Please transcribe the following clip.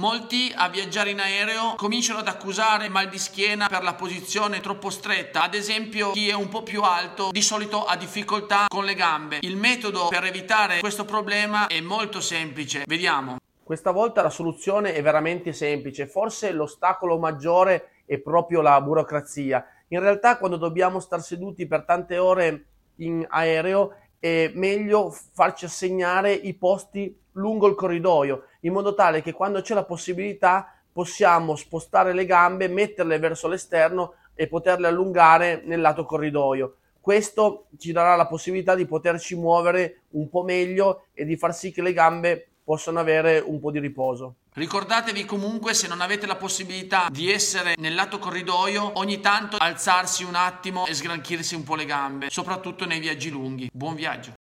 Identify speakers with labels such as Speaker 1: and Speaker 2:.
Speaker 1: Molti a viaggiare in aereo cominciano ad accusare mal di schiena per la posizione troppo stretta. Ad esempio, chi è un po' più alto di solito ha difficoltà con le gambe. Il metodo per evitare questo problema è molto semplice. Vediamo.
Speaker 2: Questa volta la soluzione è veramente semplice. Forse l'ostacolo maggiore è proprio la burocrazia. In realtà, quando dobbiamo stare seduti per tante ore in aereo, è meglio farci assegnare i posti lungo il corridoio, in modo tale che quando c'è la possibilità possiamo spostare le gambe, metterle verso l'esterno e poterle allungare nel lato corridoio. Questo ci darà la possibilità di poterci muovere un po' meglio e di far sì che le gambe possano avere un po' di riposo.
Speaker 1: Ricordatevi comunque se non avete la possibilità di essere nel lato corridoio, ogni tanto alzarsi un attimo e sgranchirsi un po' le gambe, soprattutto nei viaggi lunghi. Buon viaggio!